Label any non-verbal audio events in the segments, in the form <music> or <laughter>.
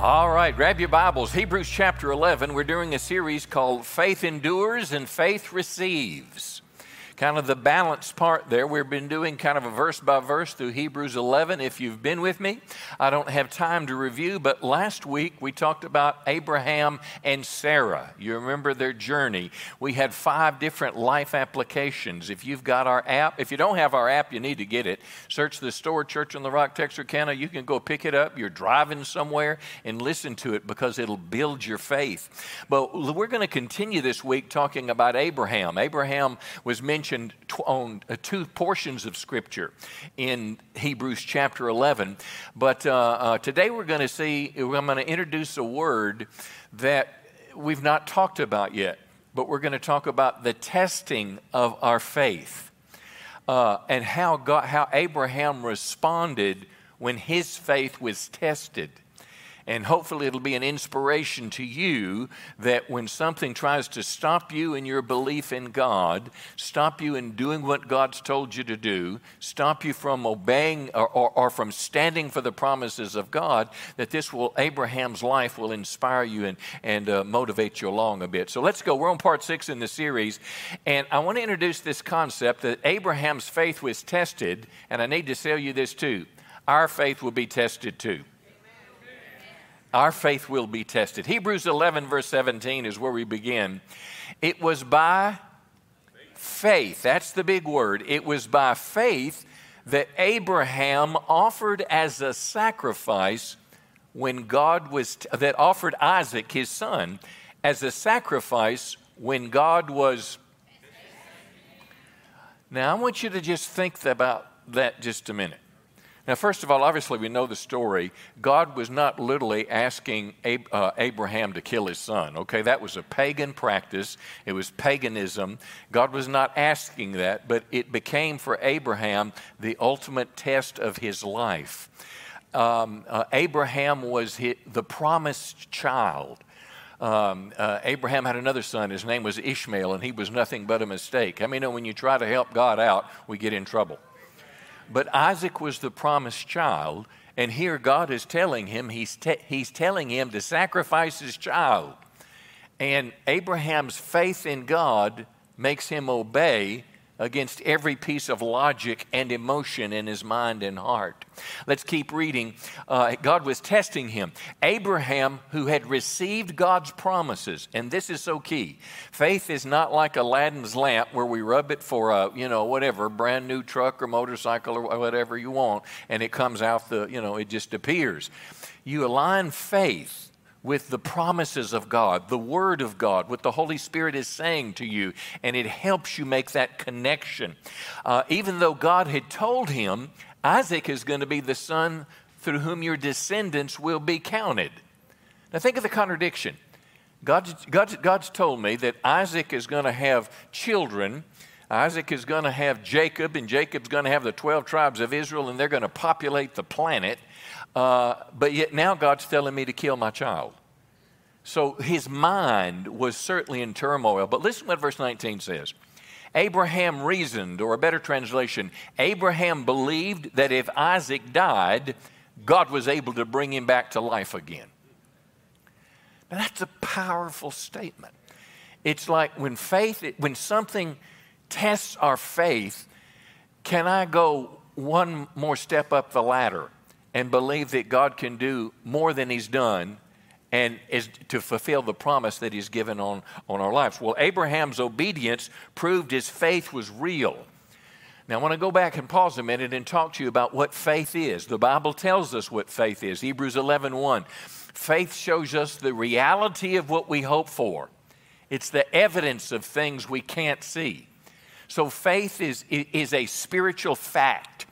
All right, grab your Bibles. Hebrews chapter 11. We're doing a series called Faith Endures and Faith Receives kind of the balanced part there. We've been doing kind of a verse by verse through Hebrews 11. If you've been with me, I don't have time to review, but last week we talked about Abraham and Sarah. You remember their journey. We had five different life applications. If you've got our app, if you don't have our app, you need to get it. Search the store, Church on the Rock, Texarkana. You can go pick it up. You're driving somewhere and listen to it because it'll build your faith. But we're going to continue this week talking about Abraham. Abraham was mentioned mentioned on uh, two portions of Scripture in Hebrews chapter 11. But uh, uh, today we're going to see, I'm going to introduce a word that we've not talked about yet, but we're going to talk about the testing of our faith uh, and how, God, how Abraham responded when his faith was tested. And hopefully, it'll be an inspiration to you that when something tries to stop you in your belief in God, stop you in doing what God's told you to do, stop you from obeying or, or, or from standing for the promises of God, that this will, Abraham's life will inspire you and, and uh, motivate you along a bit. So let's go. We're on part six in the series. And I want to introduce this concept that Abraham's faith was tested. And I need to tell you this too our faith will be tested too our faith will be tested. Hebrews 11, verse 17 is where we begin. It was by faith, that's the big word. It was by faith that Abraham offered as a sacrifice when God was, that offered Isaac, his son, as a sacrifice when God was. Now, I want you to just think about that just a minute. Now, first of all, obviously, we know the story. God was not literally asking Ab- uh, Abraham to kill his son, okay? That was a pagan practice, it was paganism. God was not asking that, but it became for Abraham the ultimate test of his life. Um, uh, Abraham was his, the promised child. Um, uh, Abraham had another son. His name was Ishmael, and he was nothing but a mistake. I mean, when you try to help God out, we get in trouble. But Isaac was the promised child, and here God is telling him, he's, te- he's telling him to sacrifice his child. And Abraham's faith in God makes him obey against every piece of logic and emotion in his mind and heart. Let's keep reading. Uh, God was testing him. Abraham, who had received God's promises, and this is so key. Faith is not like Aladdin's lamp where we rub it for a, you know, whatever, brand new truck or motorcycle or whatever you want, and it comes out the, you know, it just appears. You align faith with the promises of God, the Word of God, what the Holy Spirit is saying to you, and it helps you make that connection. Uh, even though God had told him, Isaac is going to be the son through whom your descendants will be counted. Now, think of the contradiction. God, God, God's told me that Isaac is going to have children. Isaac is going to have Jacob, and Jacob's going to have the 12 tribes of Israel, and they're going to populate the planet. Uh, but yet now God's telling me to kill my child. So his mind was certainly in turmoil. But listen what verse 19 says. Abraham reasoned, or a better translation, Abraham believed that if Isaac died, God was able to bring him back to life again. Now that's a powerful statement. It's like when faith, when something tests our faith, can I go one more step up the ladder? and believe that God can do more than He's done and is to fulfill the promise that He's given on, on our lives. Well, Abraham's obedience proved his faith was real. Now, I want to go back and pause a minute and talk to you about what faith is. The Bible tells us what faith is. Hebrews 11 1. Faith shows us the reality of what we hope for, it's the evidence of things we can't see. So, faith is, is a spiritual fact.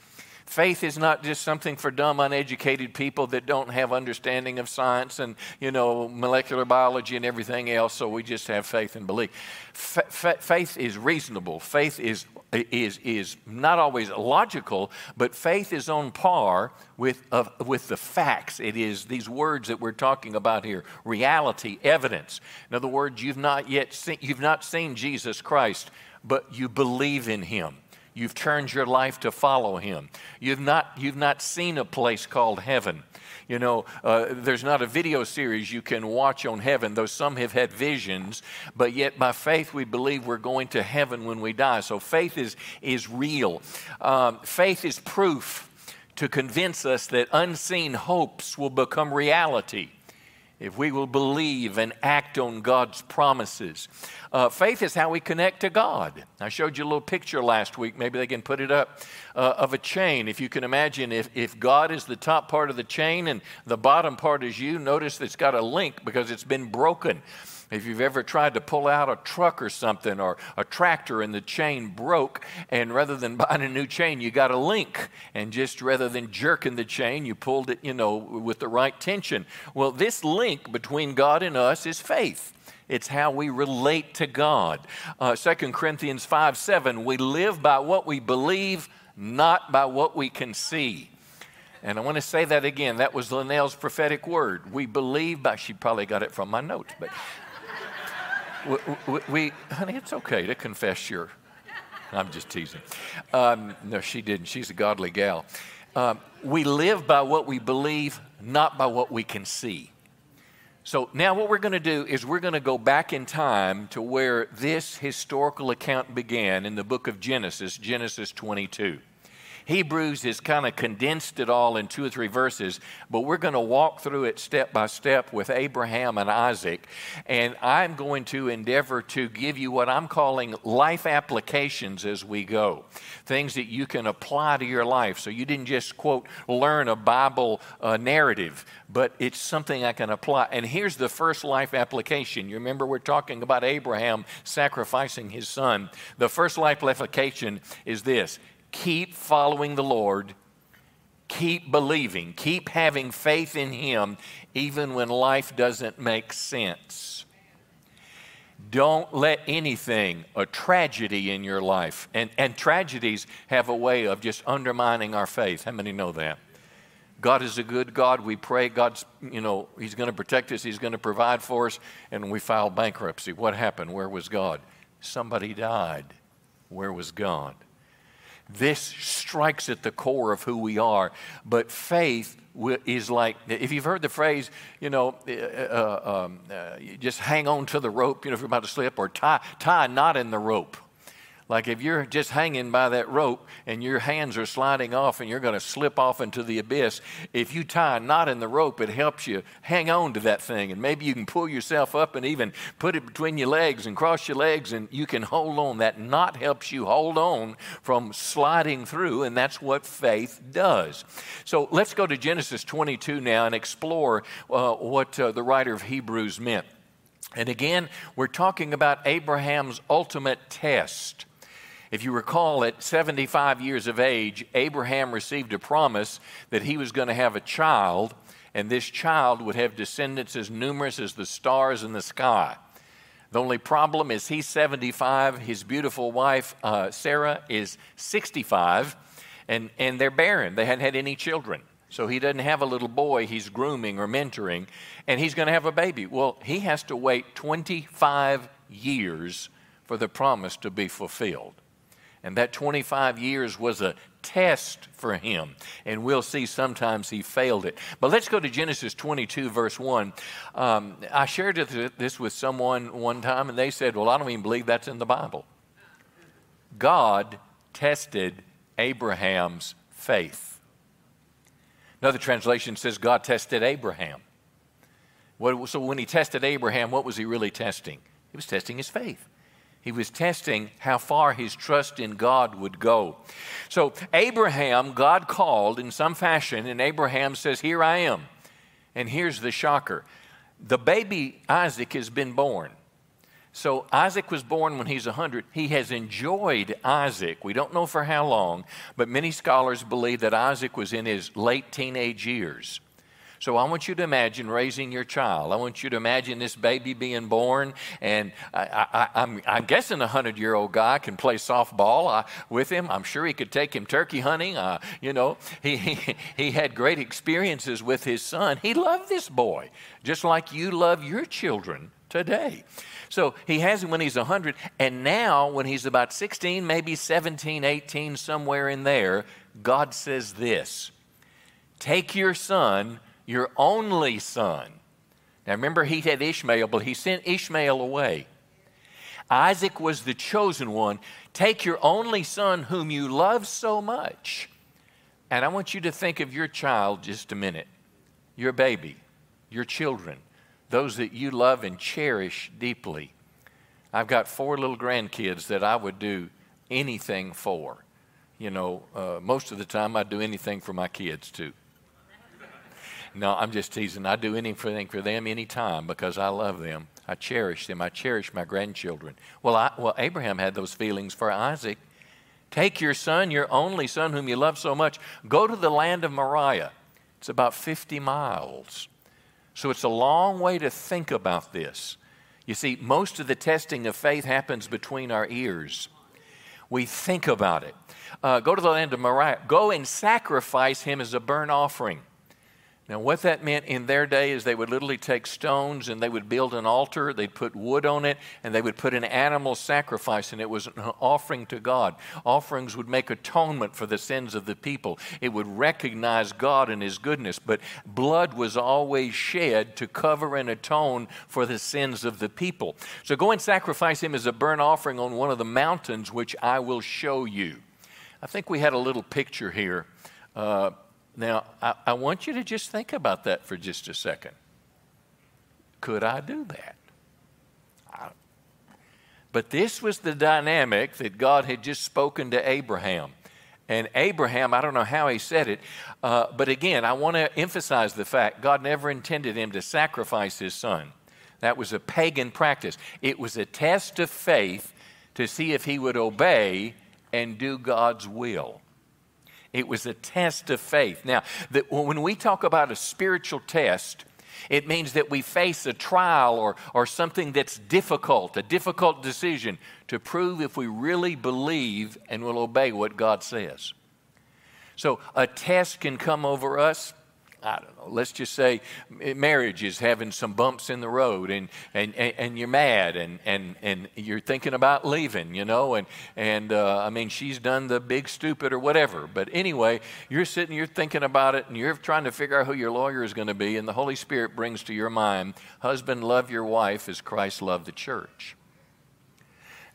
Faith is not just something for dumb, uneducated people that don't have understanding of science and, you know, molecular biology and everything else, so we just have faith and belief. F- faith is reasonable. Faith is, is, is not always logical, but faith is on par with, uh, with the facts. It is these words that we're talking about here reality, evidence. In other words, you've not yet seen, you've not seen Jesus Christ, but you believe in him You've turned your life to follow Him. You've not, you've not seen a place called heaven. You know, uh, there's not a video series you can watch on heaven, though some have had visions, but yet by faith we believe we're going to heaven when we die. So faith is, is real. Um, faith is proof to convince us that unseen hopes will become reality if we will believe and act on God's promises. Uh, faith is how we connect to God. I showed you a little picture last week. Maybe they can put it up uh, of a chain. If you can imagine, if, if God is the top part of the chain and the bottom part is you, notice it's got a link because it's been broken. If you've ever tried to pull out a truck or something or a tractor and the chain broke, and rather than <laughs> buying a new chain, you got a link. And just rather than jerking the chain, you pulled it, you know, with the right tension. Well, this link between God and us is faith. It's how we relate to God. Uh, 2 Corinthians 5 7, we live by what we believe, not by what we can see. And I want to say that again. That was Linnell's prophetic word. We believe by, she probably got it from my notes, but we, we, honey, it's okay to confess your. I'm just teasing. Um, no, she didn't. She's a godly gal. Um, we live by what we believe, not by what we can see. So now what we're going to do is we're going to go back in time to where this historical account began in the book of Genesis, Genesis 22. Hebrews has kind of condensed it all in two or three verses, but we're going to walk through it step by step with Abraham and Isaac. And I'm going to endeavor to give you what I'm calling life applications as we go things that you can apply to your life. So you didn't just, quote, learn a Bible uh, narrative, but it's something I can apply. And here's the first life application. You remember we're talking about Abraham sacrificing his son. The first life application is this keep following the Lord, keep believing, keep having faith in Him, even when life doesn't make sense. Don't let anything, a tragedy in your life, and, and tragedies have a way of just undermining our faith. How many know that? God is a good God. We pray God's, you know, He's going to protect us, He's going to provide for us, and we file bankruptcy. What happened? Where was God? Somebody died. Where was God? This strikes at the core of who we are. But faith is like, if you've heard the phrase, you know, uh, uh, um, uh, just hang on to the rope, you know, if you're about to slip, or tie, tie a knot in the rope. Like if you're just hanging by that rope and your hands are sliding off and you're going to slip off into the abyss, if you tie a knot in the rope, it helps you hang on to that thing. And maybe you can pull yourself up and even put it between your legs and cross your legs and you can hold on. That knot helps you hold on from sliding through, and that's what faith does. So let's go to Genesis 22 now and explore uh, what uh, the writer of Hebrews meant. And again, we're talking about Abraham's ultimate test. If you recall, at 75 years of age, Abraham received a promise that he was going to have a child, and this child would have descendants as numerous as the stars in the sky. The only problem is he's 75, his beautiful wife, uh, Sarah, is 65, and, and they're barren. They hadn't had any children. So he doesn't have a little boy he's grooming or mentoring, and he's going to have a baby. Well, he has to wait 25 years for the promise to be fulfilled. And that 25 years was a test for him. And we'll see sometimes he failed it. But let's go to Genesis 22, verse 1. Um, I shared this with someone one time, and they said, Well, I don't even believe that's in the Bible. God tested Abraham's faith. Another translation says God tested Abraham. so when he tested Abraham, what was he really testing? He was testing his faith. He was testing how far his trust in God would go. So, Abraham, God called in some fashion, and Abraham says, Here I am. And here's the shocker the baby Isaac has been born. So Isaac was born when he's 100. He has enjoyed Isaac. We don't know for how long, but many scholars believe that Isaac was in his late teenage years. So I want you to imagine raising your child. I want you to imagine this baby being born, and I, am guessing a hundred year old guy can play softball uh, with him. I'm sure he could take him turkey hunting. Uh, you know, he, he, he had great experiences with his son. He loved this boy, just like you love your children today. So he has him when he's 100, and now when he's about 16, maybe 17, 18, somewhere in there, God says this Take your son, your only son. Now remember, he had Ishmael, but he sent Ishmael away. Isaac was the chosen one. Take your only son, whom you love so much. And I want you to think of your child just a minute, your baby, your children those that you love and cherish deeply. I've got four little grandkids that I would do anything for. You know, uh, most of the time I'd do anything for my kids too. No, I'm just teasing. I do anything for them anytime because I love them. I cherish them. I cherish my grandchildren. Well, I, well, Abraham had those feelings for Isaac. Take your son, your only son, whom you love so much, go to the land of Moriah. It's about 50 miles. So it's a long way to think about this. You see, most of the testing of faith happens between our ears. We think about it. Uh, go to the land of Moriah. Go and sacrifice him as a burnt offering. Now, what that meant in their day is they would literally take stones and they would build an altar, they'd put wood on it, and they would put an animal sacrifice, and it was an offering to God. Offerings would make atonement for the sins of the people, it would recognize God and His goodness, but blood was always shed to cover and atone for the sins of the people. So go and sacrifice Him as a burnt offering on one of the mountains, which I will show you. I think we had a little picture here. Uh, now, I, I want you to just think about that for just a second. Could I do that? I, but this was the dynamic that God had just spoken to Abraham. And Abraham, I don't know how he said it, uh, but again, I want to emphasize the fact God never intended him to sacrifice his son. That was a pagan practice. It was a test of faith to see if he would obey and do God's will. It was a test of faith. Now, when we talk about a spiritual test, it means that we face a trial or, or something that's difficult, a difficult decision to prove if we really believe and will obey what God says. So a test can come over us I don't know, let's just say marriage is having some bumps in the road and, and, and, you're mad and, and, and you're thinking about leaving, you know, and, and uh, I mean, she's done the big stupid or whatever. But anyway, you're sitting, you're thinking about it and you're trying to figure out who your lawyer is going to be, and the Holy Spirit brings to your mind, husband, love your wife as Christ loved the church.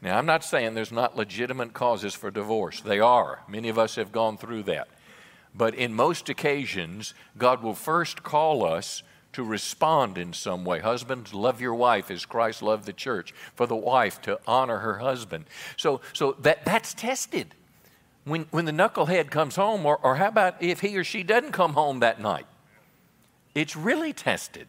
Now, I'm not saying there's not legitimate causes for divorce. They are. Many of us have gone through that. But in most occasions, God will first call us to respond in some way. Husbands, love your wife as Christ loved the church. For the wife to honor her husband. So, so that, that's tested. When, when the knucklehead comes home, or, or how about if he or she doesn't come home that night? It's really tested.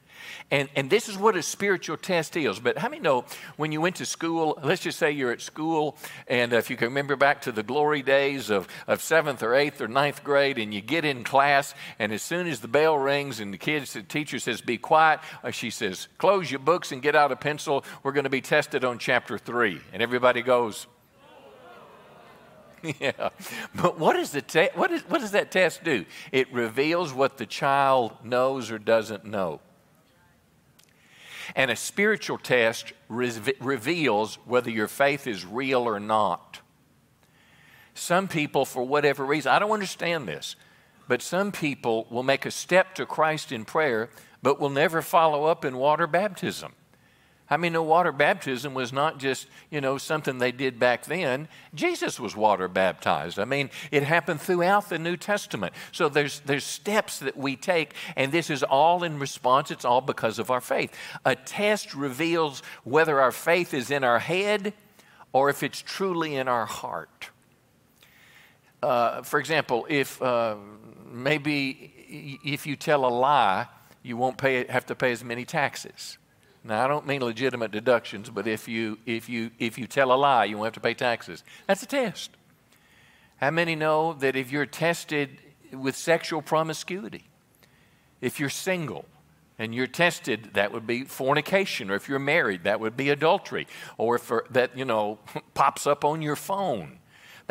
And, and this is what a spiritual test is. But how many know when you went to school, let's just say you're at school, and if you can remember back to the glory days of, of seventh or eighth or ninth grade, and you get in class, and as soon as the bell rings and the kids, the teacher says, be quiet, uh, she says, close your books and get out a pencil. We're going to be tested on chapter three. And everybody goes, <laughs> yeah. But what, is the te- what, is, what does that test do? It reveals what the child knows or doesn't know. And a spiritual test re- reveals whether your faith is real or not. Some people, for whatever reason, I don't understand this, but some people will make a step to Christ in prayer, but will never follow up in water baptism. I mean, the water baptism was not just, you know, something they did back then. Jesus was water baptized. I mean, it happened throughout the New Testament. So there's, there's steps that we take, and this is all in response. It's all because of our faith. A test reveals whether our faith is in our head or if it's truly in our heart. Uh, for example, if uh, maybe if you tell a lie, you won't pay, have to pay as many taxes. Now, I don't mean legitimate deductions, but if you, if you, if you tell a lie, you won't have to pay taxes. That's a test. How many know that if you're tested with sexual promiscuity, if you're single and you're tested, that would be fornication, or if you're married, that would be adultery, or if that, you know, <laughs> pops up on your phone.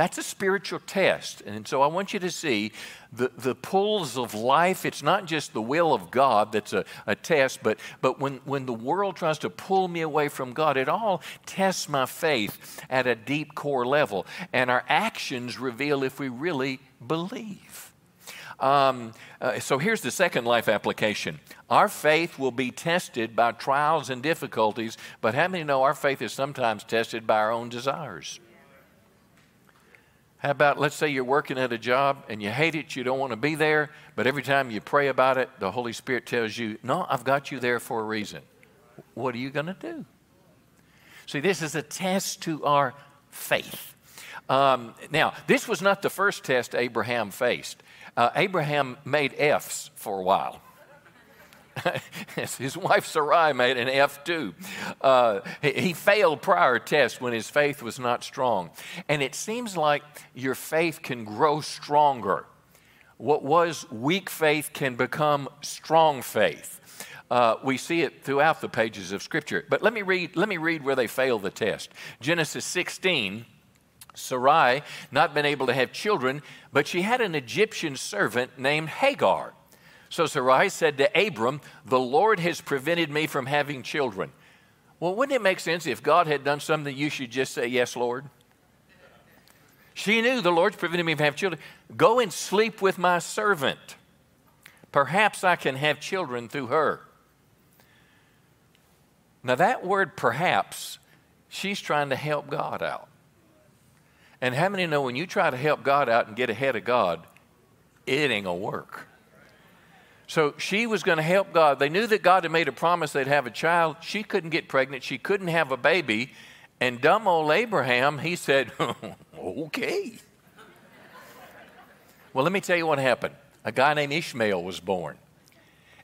That's a spiritual test. And so I want you to see the, the pulls of life. It's not just the will of God that's a, a test, but, but when, when the world tries to pull me away from God, it all tests my faith at a deep core level. And our actions reveal if we really believe. Um, uh, so here's the second life application. Our faith will be tested by trials and difficulties, but how many know our faith is sometimes tested by our own desires? How about, let's say you're working at a job and you hate it, you don't want to be there, but every time you pray about it, the Holy Spirit tells you, No, I've got you there for a reason. What are you going to do? See, this is a test to our faith. Um, now, this was not the first test Abraham faced. Uh, Abraham made F's for a while. <laughs> his wife Sarai made an F2. Uh, he, he failed prior tests when his faith was not strong. And it seems like your faith can grow stronger. What was weak faith can become strong faith. Uh, we see it throughout the pages of Scripture. But let me read, let me read where they fail the test. Genesis 16, Sarai not been able to have children, but she had an Egyptian servant named Hagar. So Sarai said to Abram, The Lord has prevented me from having children. Well, wouldn't it make sense if God had done something, you should just say, Yes, Lord? She knew the Lord's prevented me from having children. Go and sleep with my servant. Perhaps I can have children through her. Now, that word perhaps, she's trying to help God out. And how many know when you try to help God out and get ahead of God, it ain't to work? So she was going to help God. They knew that God had made a promise they'd have a child. She couldn't get pregnant. She couldn't have a baby. And dumb old Abraham, he said, <laughs> okay. Well, let me tell you what happened. A guy named Ishmael was born.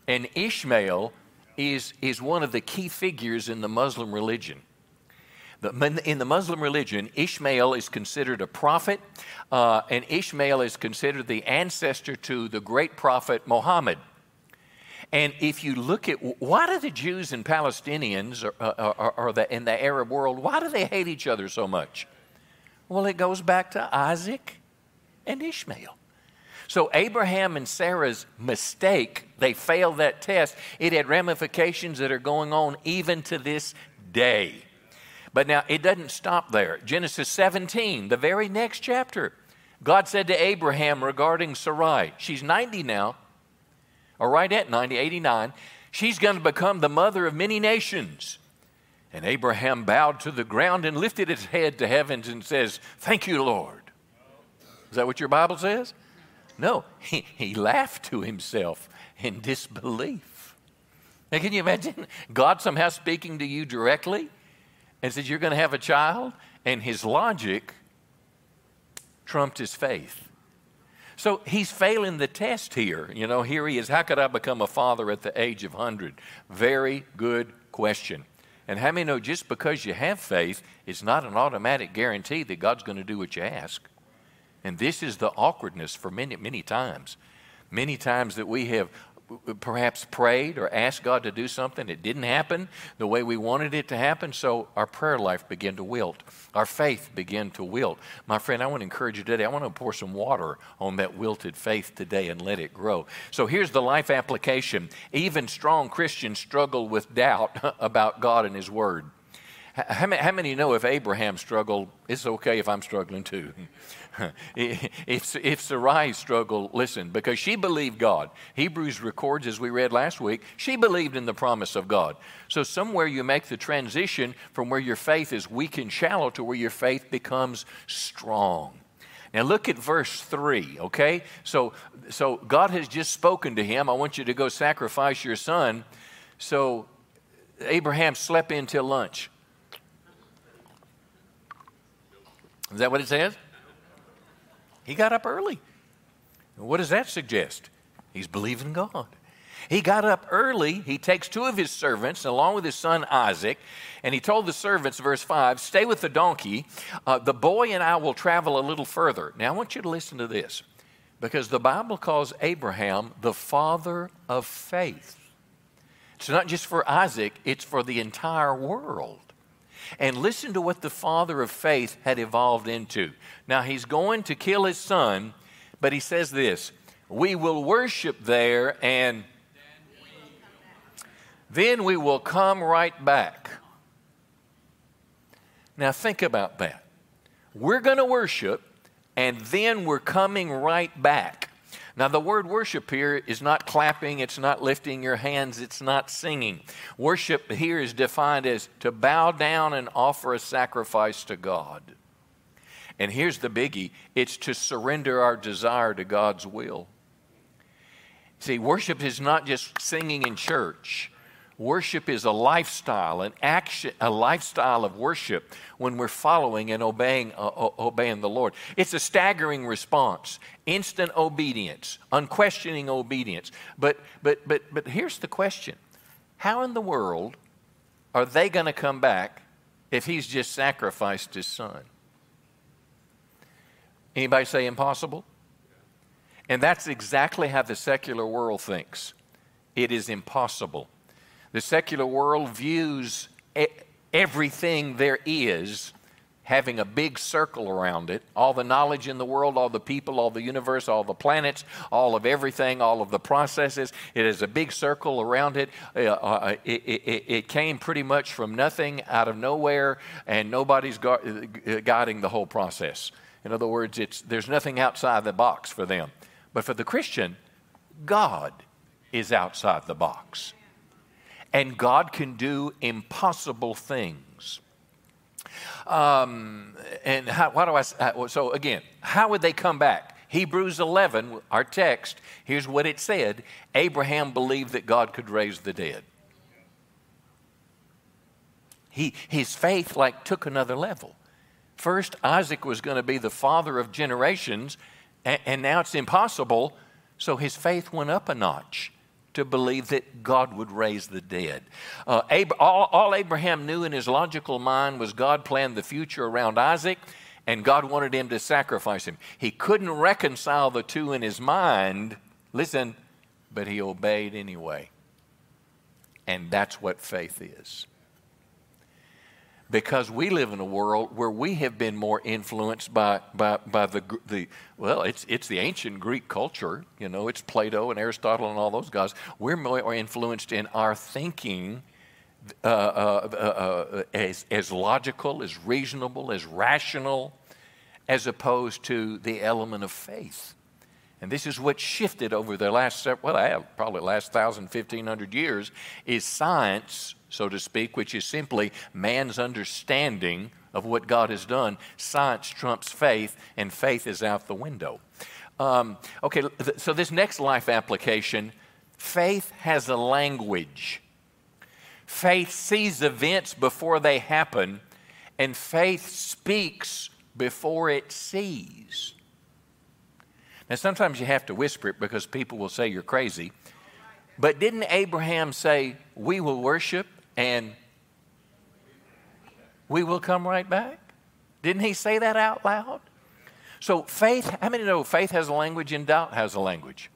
And Ishmael is, is one of the key figures in the Muslim religion. In the Muslim religion, Ishmael is considered a prophet, uh, and Ishmael is considered the ancestor to the great prophet Muhammad. And if you look at why do the Jews and Palestinians or, or, or the, in the Arab world, why do they hate each other so much? Well, it goes back to Isaac and Ishmael. So, Abraham and Sarah's mistake, they failed that test. It had ramifications that are going on even to this day. But now it doesn't stop there. Genesis 17, the very next chapter, God said to Abraham regarding Sarai, she's 90 now or right at 90, 89, she's going to become the mother of many nations. And Abraham bowed to the ground and lifted his head to heavens and says, Thank you, Lord. Is that what your Bible says? No, he, he laughed to himself in disbelief. Now, can you imagine God somehow speaking to you directly and says, You're going to have a child? And his logic trumped his faith. So he's failing the test here. You know, here he is. How could I become a father at the age of 100? Very good question. And how many know just because you have faith, it's not an automatic guarantee that God's going to do what you ask? And this is the awkwardness for many, many times. Many times that we have perhaps prayed or asked God to do something. It didn't happen the way we wanted it to happen, so our prayer life began to wilt. Our faith began to wilt. My friend, I want to encourage you today. I want to pour some water on that wilted faith today and let it grow. So here's the life application. Even strong Christians struggle with doubt <laughs> about God and His Word. How many, know if Abraham struggled, it's okay if I'm struggling too? <laughs> <laughs> if, if Sarai struggled, listen, because she believed God. Hebrews records, as we read last week, she believed in the promise of God. So somewhere you make the transition from where your faith is weak and shallow to where your faith becomes strong. Now look at verse 3, okay? So, so God has just spoken to him. I want you to go sacrifice your son. So Abraham slept in till lunch. Is that what it says? He got up early. What does that suggest? He's believing God. He got up early. He takes two of his servants, along with his son Isaac, and he told the servants, verse 5, Stay with the donkey. Uh, the boy and I will travel a little further. Now, I want you to listen to this because the Bible calls Abraham the father of faith. It's not just for Isaac, it's for the entire world. And listen to what the father of faith had evolved into. Now, he's going to kill his son, but he says this We will worship there, and then we will come right back. Now, think about that. We're going to worship, and then we're coming right back. Now, the word worship here is not clapping, it's not lifting your hands, it's not singing. Worship here is defined as to bow down and offer a sacrifice to God. And here's the biggie it's to surrender our desire to God's will. See, worship is not just singing in church. Worship is a lifestyle, an action, a lifestyle of worship when we're following and obeying, uh, obeying the Lord. It's a staggering response, instant obedience, unquestioning obedience. But, but, but, but here's the question How in the world are they going to come back if he's just sacrificed his son? Anybody say impossible? And that's exactly how the secular world thinks. It is impossible. The secular world views everything there is having a big circle around it all the knowledge in the world, all the people, all the universe, all the planets, all of everything, all of the processes. It is a big circle around it. Uh, uh, it, it, it, came pretty much from nothing out of nowhere, and nobody's uh, guiding the whole process. In other words, it's, there's nothing outside the box for them. But for the Christian, God is outside the box and God can do impossible things. Um, and how, why do I? Uh, so again, how would they come back? Hebrews 11, our text. Here's what it said: Abraham believed that God could raise the dead. He, his faith like took another level. First, Isaac was going to be the father of generations, and, and now it's impossible. So his faith went up a notch to believe that God would raise the dead. Uh, Ab- all, all Abraham knew in his logical mind was God planned the future around Isaac and God wanted him to sacrifice him. He couldn't reconcile the two in his mind. Listen, but he obeyed anyway. And that's what faith is because we live in a world where we have been more influenced by, by, by the, the, well, it's, it's the ancient Greek culture. You know, it's Plato and Aristotle and all those guys. We're more influenced in our thinking uh, uh, uh, uh, as, as logical, as reasonable, as rational, as opposed to the element of faith. And this is what shifted over the last, well, probably last thousand, fifteen hundred years, is science so to speak, which is simply man's understanding of what God has done. Science trumps faith, and faith is out the window. Um, okay, so this next life application faith has a language. Faith sees events before they happen, and faith speaks before it sees. Now, sometimes you have to whisper it because people will say you're crazy. But didn't Abraham say, We will worship and we will come right back. Didn't he say that out loud? So, faith, how many know faith has a language and doubt has a language?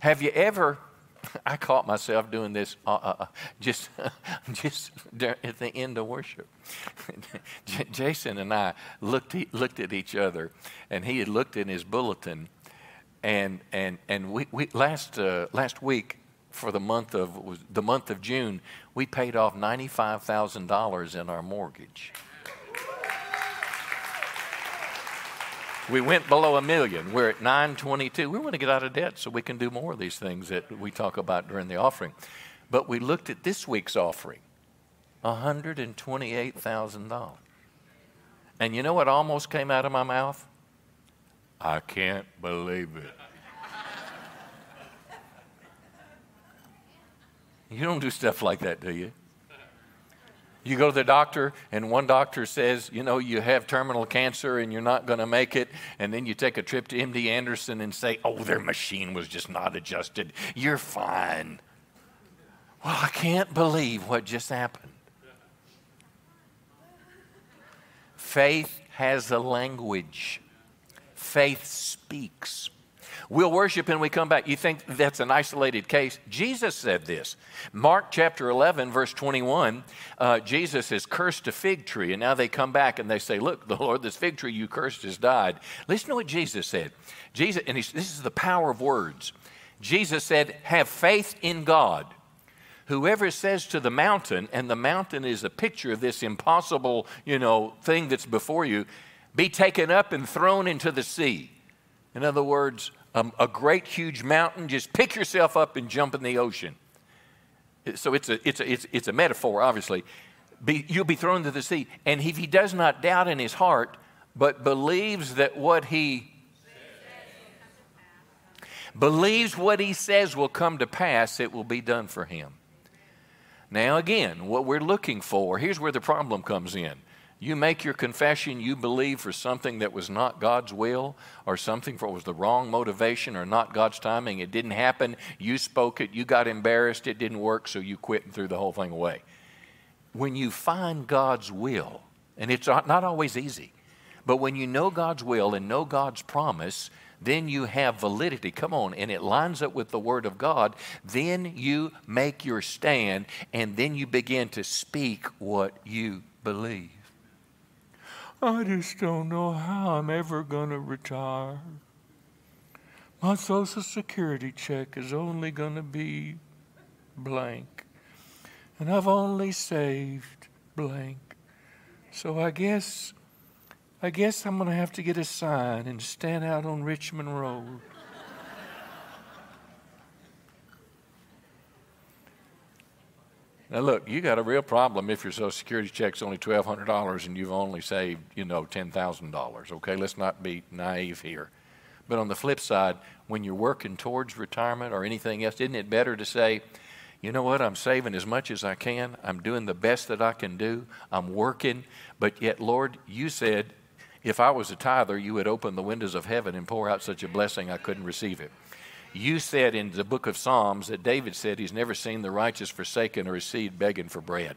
Have you ever, <laughs> I caught myself doing this uh, uh, uh just, <laughs> just at the end of worship. <laughs> Jason and I looked, looked at each other, and he had looked in his bulletin. And, and, and we, we last, uh, last week, for the month of the month of June, we paid off $95,000 in our mortgage. We went below a million. We're at 922. We want to get out of debt so we can do more of these things that we talk about during the offering. But we looked at this week's offering $128,000. And you know what almost came out of my mouth? I can't believe it. You don't do stuff like that, do you? You go to the doctor, and one doctor says, you know, you have terminal cancer and you're not going to make it. And then you take a trip to MD Anderson and say, oh, their machine was just not adjusted. You're fine. Well, I can't believe what just happened. Faith has a language, faith speaks. We'll worship and we come back. You think that's an isolated case? Jesus said this. Mark chapter 11, verse 21, uh, Jesus has cursed a fig tree, and now they come back and they say, Look, the Lord, this fig tree you cursed has died. Listen to what Jesus said. Jesus, and this is the power of words. Jesus said, Have faith in God. Whoever says to the mountain, and the mountain is a picture of this impossible, you know, thing that's before you, be taken up and thrown into the sea. In other words, um, a great huge mountain, just pick yourself up and jump in the ocean. So it's a, it's a, it's, it's a metaphor, obviously. Be, you'll be thrown into the sea. And if he does not doubt in his heart, but believes that what he believes what he says will come to pass, it will be done for him. Now, again, what we're looking for, here's where the problem comes in. You make your confession, you believe for something that was not God's will, or something for was the wrong motivation or not God's timing. It didn't happen. You spoke it, you got embarrassed, it didn't work, so you quit and threw the whole thing away. When you find God's will, and it's not always easy, but when you know God's will and know God's promise, then you have validity. Come on, and it lines up with the Word of God. Then you make your stand, and then you begin to speak what you believe. I just don't know how I'm ever going to retire. My Social Security check is only going to be blank. And I've only saved blank. So I guess I guess I'm going to have to get a sign and stand out on Richmond Road. Now, look, you got a real problem if your Social Security check's only $1,200 and you've only saved, you know, $10,000. Okay, let's not be naive here. But on the flip side, when you're working towards retirement or anything else, isn't it better to say, you know what, I'm saving as much as I can, I'm doing the best that I can do, I'm working, but yet, Lord, you said, if I was a tither, you would open the windows of heaven and pour out such a blessing I couldn't receive it. You said in the book of Psalms that David said he's never seen the righteous forsaken or his seed begging for bread.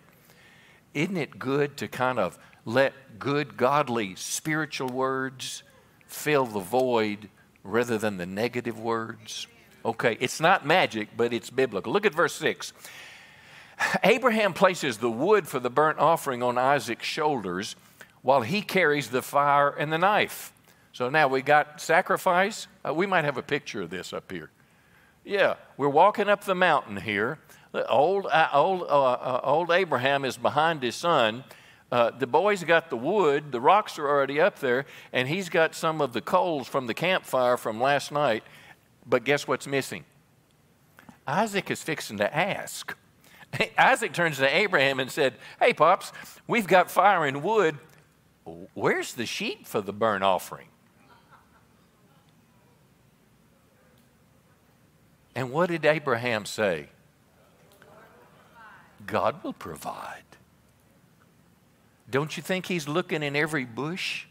Isn't it good to kind of let good, godly, spiritual words fill the void rather than the negative words? Okay, it's not magic, but it's biblical. Look at verse 6. Abraham places the wood for the burnt offering on Isaac's shoulders while he carries the fire and the knife. So now we got sacrifice. Uh, we might have a picture of this up here. Yeah, we're walking up the mountain here. Old, uh, old, uh, uh, old Abraham is behind his son. Uh, the boy's got the wood, the rocks are already up there, and he's got some of the coals from the campfire from last night. But guess what's missing? Isaac is fixing to ask. <laughs> Isaac turns to Abraham and said, Hey, Pops, we've got fire and wood. Where's the sheep for the burnt offering? And what did Abraham say? God will provide. Don't you think he's looking in every bush?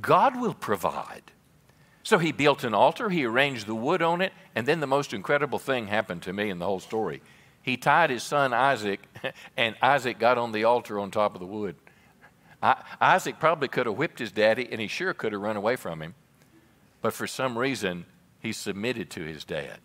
God will provide. So he built an altar, he arranged the wood on it, and then the most incredible thing happened to me in the whole story. He tied his son Isaac, <laughs> and Isaac got on the altar on top of the wood. I, Isaac probably could have whipped his daddy, and he sure could have run away from him. But for some reason, he submitted to his dad.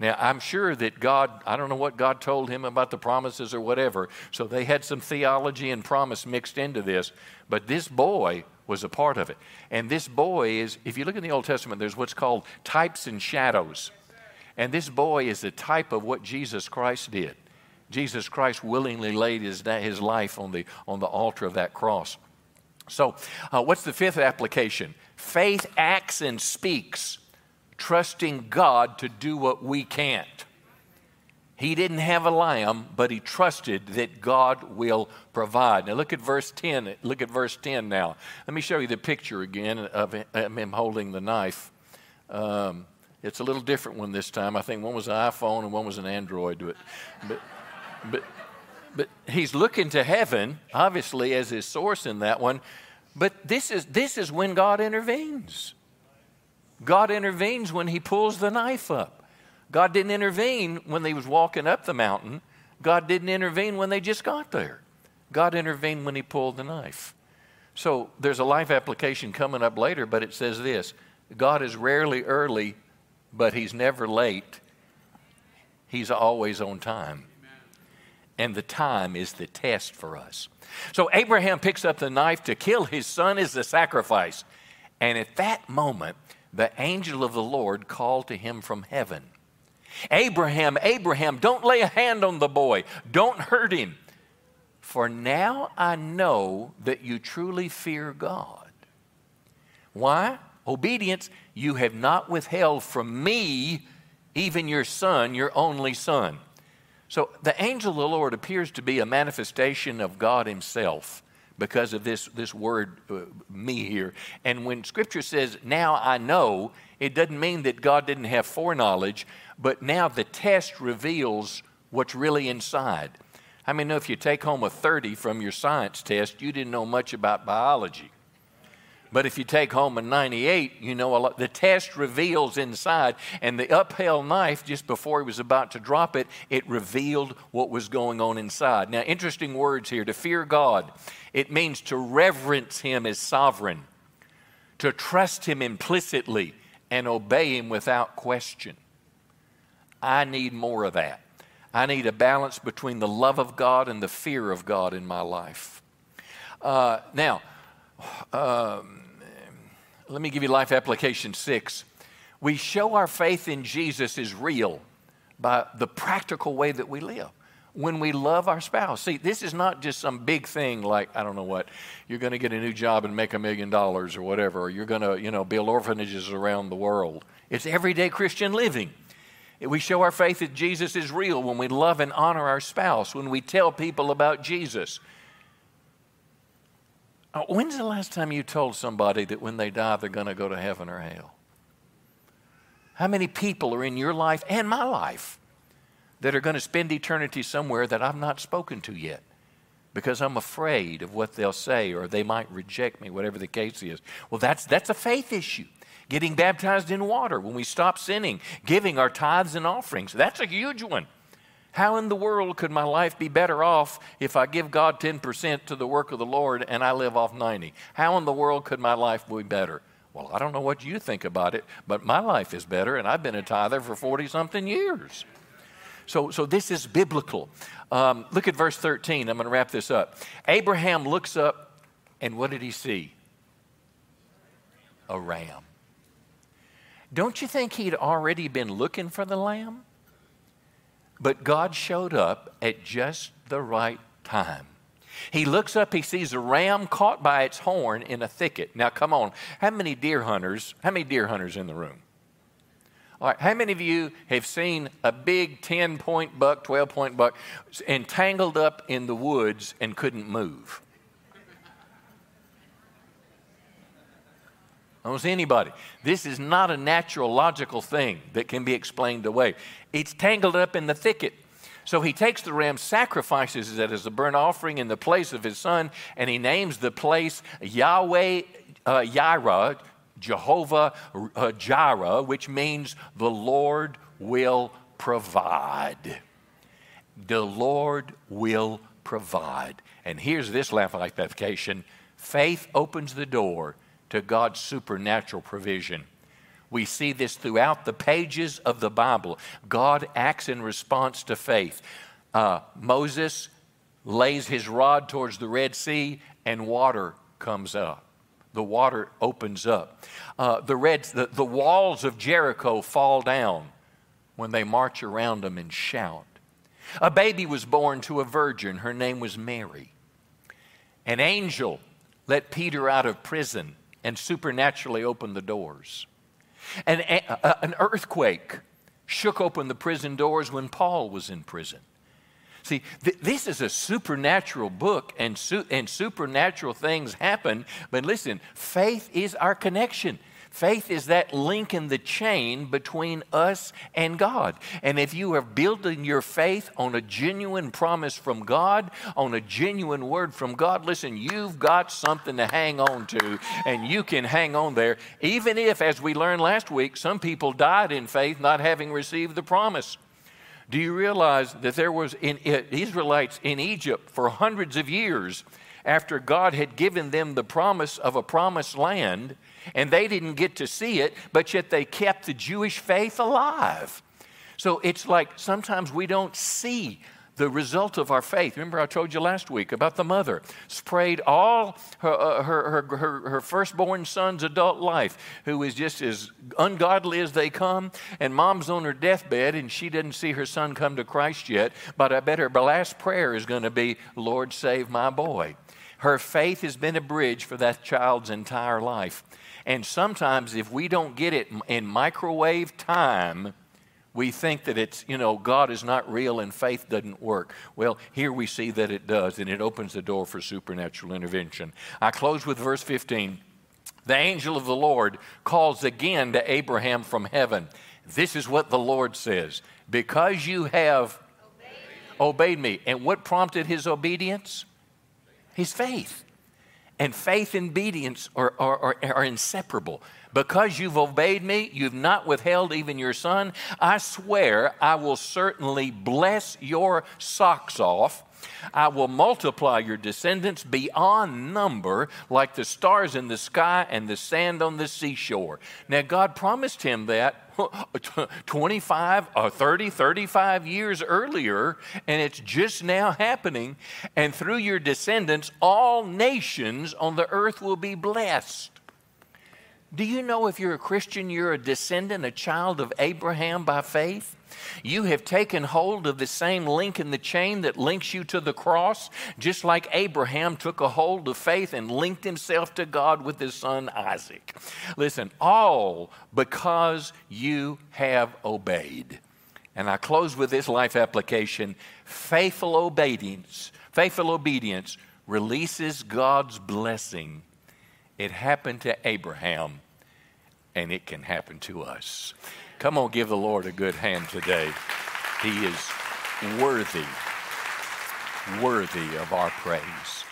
Now, I'm sure that God, I don't know what God told him about the promises or whatever, so they had some theology and promise mixed into this, but this boy was a part of it. And this boy is, if you look in the Old Testament, there's what's called types and shadows. And this boy is a type of what Jesus Christ did. Jesus Christ willingly laid his, his life on the, on the altar of that cross. So, uh, what's the fifth application? Faith acts and speaks, trusting God to do what we can't. He didn't have a lamb, but he trusted that God will provide. Now look at verse 10. Look at verse 10 now. Let me show you the picture again of him holding the knife. Um, it's a little different one this time. I think one was an iPhone and one was an Android. But, but, but, but he's looking to heaven, obviously, as his source in that one. But this is, this is when God intervenes. God intervenes when he pulls the knife up. God didn't intervene when they was walking up the mountain. God didn't intervene when they just got there. God intervened when he pulled the knife. So there's a life application coming up later, but it says this God is rarely early, but He's never late. He's always on time. And the time is the test for us. So Abraham picks up the knife to kill his son as a sacrifice. And at that moment, the angel of the Lord called to him from heaven Abraham, Abraham, don't lay a hand on the boy, don't hurt him. For now I know that you truly fear God. Why? Obedience, you have not withheld from me even your son, your only son. So the angel of the Lord appears to be a manifestation of God Himself because of this, this word, uh, me here. And when Scripture says, now I know, it doesn't mean that God didn't have foreknowledge, but now the test reveals what's really inside. I mean, if you take home a 30 from your science test, you didn't know much about biology. But if you take home a 98, you know a lot. The test reveals inside, and the upheld knife, just before he was about to drop it, it revealed what was going on inside. Now, interesting words here to fear God, it means to reverence him as sovereign, to trust him implicitly, and obey him without question. I need more of that. I need a balance between the love of God and the fear of God in my life. Uh, now, um, let me give you life application six. We show our faith in Jesus is real by the practical way that we live. When we love our spouse. See, this is not just some big thing like, I don't know what, you're going to get a new job and make a million dollars or whatever, or you're going to, you know, build orphanages around the world. It's everyday Christian living. We show our faith that Jesus is real when we love and honor our spouse, when we tell people about Jesus. Uh, when's the last time you told somebody that when they die they're going to go to heaven or hell? How many people are in your life and my life that are going to spend eternity somewhere that I've not spoken to yet? Because I'm afraid of what they'll say or they might reject me, whatever the case is. Well, that's, that's a faith issue. Getting baptized in water when we stop sinning, giving our tithes and offerings. That's a huge one. How in the world could my life be better off if I give God 10% to the work of the Lord and I live off 90? How in the world could my life be better? Well, I don't know what you think about it, but my life is better, and I've been a tither for 40 something years. So, so this is biblical. Um, look at verse 13. I'm going to wrap this up. Abraham looks up, and what did he see? A ram. Don't you think he'd already been looking for the lamb? But God showed up at just the right time. He looks up, he sees a ram caught by its horn in a thicket. Now, come on, how many deer hunters, how many deer hunters in the room? All right, how many of you have seen a big 10 point buck, 12 point buck entangled up in the woods and couldn't move? See anybody. This is not a natural, logical thing that can be explained away. It's tangled up in the thicket. So he takes the ram, sacrifices it as a burnt offering in the place of his son, and he names the place Yahweh uh, Yireh, Jehovah uh, Jireh, which means the Lord will provide. The Lord will provide. And here's this life application faith opens the door to God's supernatural provision. We see this throughout the pages of the Bible. God acts in response to faith. Uh, Moses lays his rod towards the Red Sea, and water comes up. The water opens up. Uh, the, red, the, the walls of Jericho fall down when they march around them and shout. A baby was born to a virgin. Her name was Mary. An angel let Peter out of prison and supernaturally opened the doors. An, a, an earthquake shook open the prison doors when Paul was in prison. See, th- this is a supernatural book, and, su- and supernatural things happen. But listen, faith is our connection. Faith is that link in the chain between us and God. And if you are building your faith on a genuine promise from God, on a genuine word from God, listen, you've got something to hang on to, and you can hang on there, even if, as we learned last week, some people died in faith not having received the promise. Do you realize that there was in Israelites in Egypt for hundreds of years after God had given them the promise of a promised land, and they didn't get to see it, but yet they kept the Jewish faith alive. So it's like sometimes we don't see the result of our faith. Remember, I told you last week about the mother sprayed all her, uh, her, her, her, her, firstborn son's adult life, who is just as ungodly as they come, and mom's on her deathbed, and she didn't see her son come to Christ yet. But I bet her last prayer is going to be, Lord, save my boy. Her faith has been a bridge for that child's entire life. And sometimes, if we don't get it in microwave time, we think that it's, you know, God is not real and faith doesn't work. Well, here we see that it does, and it opens the door for supernatural intervention. I close with verse 15. The angel of the Lord calls again to Abraham from heaven. This is what the Lord says Because you have obeyed me. And what prompted his obedience? His faith. And faith and obedience are, are, are, are inseparable. Because you've obeyed me, you've not withheld even your son, I swear I will certainly bless your socks off. I will multiply your descendants beyond number, like the stars in the sky and the sand on the seashore. Now, God promised him that <laughs> 25 or 30, 35 years earlier, and it's just now happening. And through your descendants, all nations on the earth will be blessed. Do you know if you're a Christian, you're a descendant, a child of Abraham by faith? You have taken hold of the same link in the chain that links you to the cross, just like Abraham took a hold of faith and linked himself to God with his son Isaac. Listen, all because you have obeyed. And I close with this life application faithful obedience, faithful obedience releases God's blessing. It happened to Abraham and it can happen to us. Come on, give the Lord a good hand today. He is worthy, worthy of our praise.